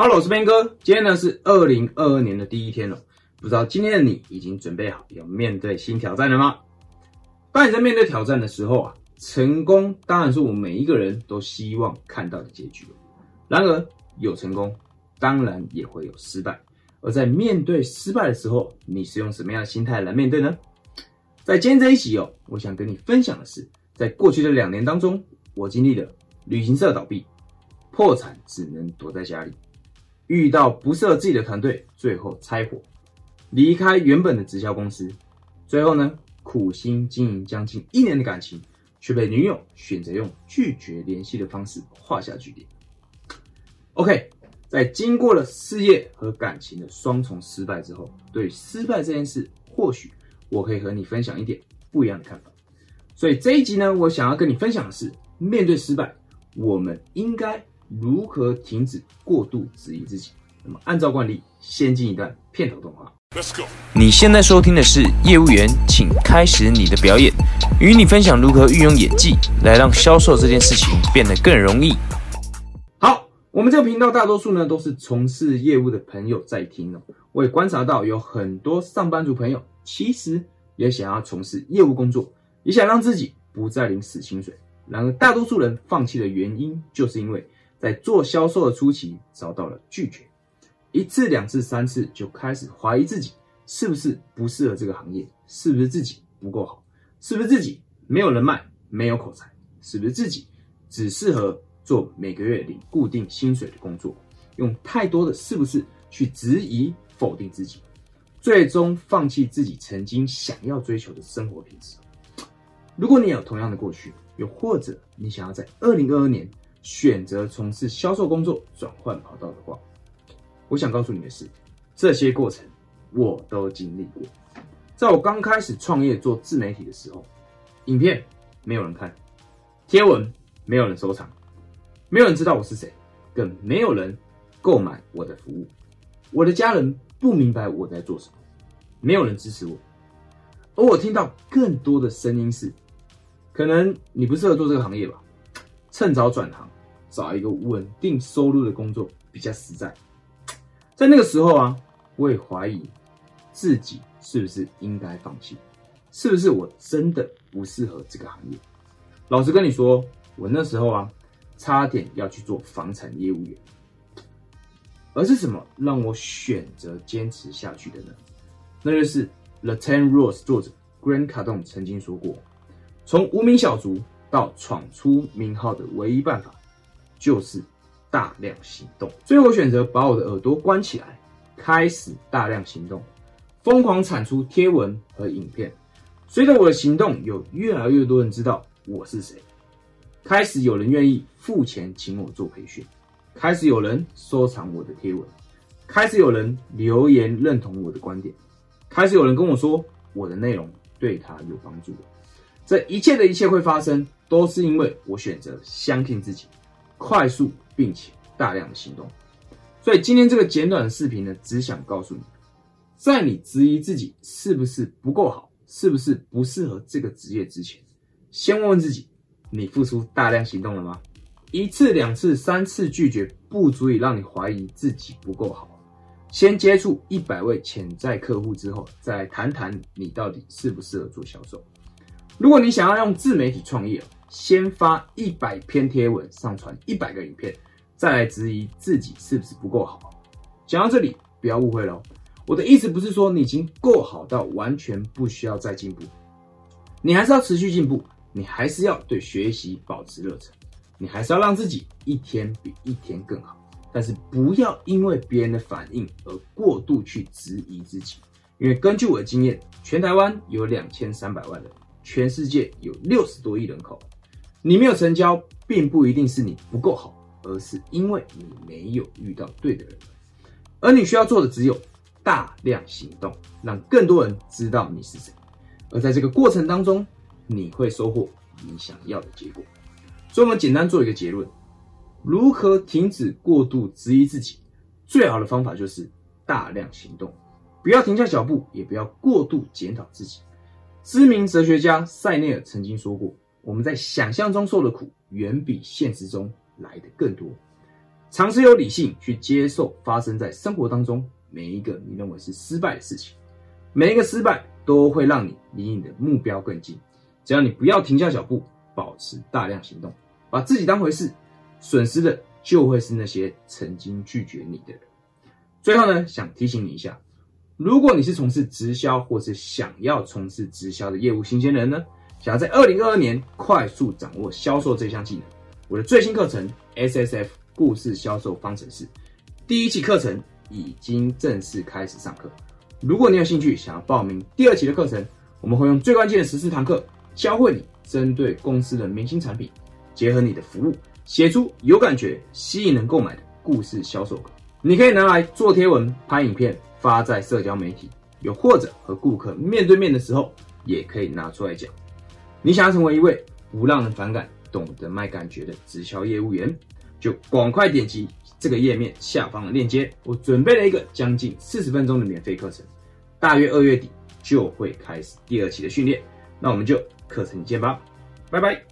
好我是边哥。今天呢是二零二二年的第一天了，不知道今天的你已经准备好要面对新挑战了吗？当你在面对挑战的时候啊，成功当然是我们每一个人都希望看到的结局。然而，有成功，当然也会有失败。而在面对失败的时候，你是用什么样的心态来面对呢？在今天这一集哦，我想跟你分享的是，在过去的两年当中，我经历了旅行社倒闭、破产，只能躲在家里。遇到不适合自己的团队，最后拆伙，离开原本的直销公司，最后呢，苦心经营将近一年的感情，却被女友选择用拒绝联系的方式画下句点。OK，在经过了事业和感情的双重失败之后，对失败这件事，或许我可以和你分享一点不一样的看法。所以这一集呢，我想要跟你分享的是，面对失败，我们应该。如何停止过度质疑自己？那么，按照惯例，先进一段片头动画。Let's go。你现在收听的是业务员，请开始你的表演，与你分享如何运用演技来让销售这件事情变得更容易。好，我们这个频道大多数呢都是从事业务的朋友在听哦。我也观察到有很多上班族朋友，其实也想要从事业务工作，也想让自己不再领死薪水。然而，大多数人放弃的原因，就是因为。在做销售的初期遭到了拒绝，一次、两次、三次就开始怀疑自己是不是不适合这个行业，是不是自己不够好，是不是自己没有人脉、没有口才，是不是自己只适合做每个月领固定薪水的工作，用太多的是不是去质疑、否定自己，最终放弃自己曾经想要追求的生活品质。如果你有同样的过去，又或者你想要在二零二二年。选择从事销售工作转换跑道的话，我想告诉你的是，这些过程我都经历过。在我刚开始创业做自媒体的时候，影片没有人看，贴文没有人收藏，没有人知道我是谁，更没有人购买我的服务。我的家人不明白我在做什么，没有人支持我。而我听到更多的声音是：可能你不适合做这个行业吧。趁早转行，找一个稳定收入的工作比较实在。在那个时候啊，我也怀疑自己是不是应该放弃，是不是我真的不适合这个行业。老实跟你说，我那时候啊，差点要去做房产业务员。而是什么让我选择坚持下去的呢？那就是 The Ten Rules 作者 Grant Cardone 曾经说过：从无名小卒。到闯出名号的唯一办法，就是大量行动。所以我选择把我的耳朵关起来，开始大量行动，疯狂产出贴文和影片。随着我的行动，有越来越多人知道我是谁，开始有人愿意付钱请我做培训，开始有人收藏我的贴文，开始有人留言认同我的观点，开始有人跟我说我的内容对他有帮助。这一切的一切会发生。都是因为我选择相信自己，快速并且大量的行动。所以今天这个简短的视频呢，只想告诉你，在你质疑自己是不是不够好，是不是不适合这个职业之前，先问问自己：你付出大量行动了吗？一次、两次、三次拒绝不足以让你怀疑自己不够好。先接触一百位潜在客户之后，再谈谈你到底适不适合做销售。如果你想要用自媒体创业，先发一百篇贴文，上传一百个影片，再来质疑自己是不是不够好。讲到这里，不要误会喽，我的意思不是说你已经够好到完全不需要再进步，你还是要持续进步，你还是要对学习保持热忱，你还是要让自己一天比一天更好。但是不要因为别人的反应而过度去质疑自己，因为根据我的经验，全台湾有两千三百万人，全世界有六十多亿人口。你没有成交，并不一定是你不够好，而是因为你没有遇到对的人。而你需要做的只有大量行动，让更多人知道你是谁。而在这个过程当中，你会收获你想要的结果。所以，我们简单做一个结论：如何停止过度质疑自己？最好的方法就是大量行动，不要停下脚步，也不要过度检讨自己。知名哲学家塞内尔曾经说过。我们在想象中受的苦，远比现实中来的更多。尝试有理性去接受发生在生活当中每一个你认为是失败的事情，每一个失败都会让你离你的目标更近。只要你不要停下脚步，保持大量行动，把自己当回事，损失的就会是那些曾经拒绝你的人。最后呢，想提醒你一下，如果你是从事直销或是想要从事直销的业务新鲜人呢，想要在二零二二年快速掌握销售这项技能，我的最新课程 S S F 故事销售方程式第一期课程已经正式开始上课。如果你有兴趣想要报名第二期的课程，我们会用最关键的十四堂课。教会你针对公司的明星产品，结合你的服务，写出有感觉、吸引人购买的故事销售稿。你可以拿来做贴文、拍影片，发在社交媒体；又或者和顾客面对面的时候，也可以拿出来讲。你想要成为一位不让人反感、懂得卖感觉的直销业务员，就赶快点击这个页面下方的链接。我准备了一个将近四十分钟的免费课程，大约二月底就会开始第二期的训练。那我们就。课程见吧，拜拜。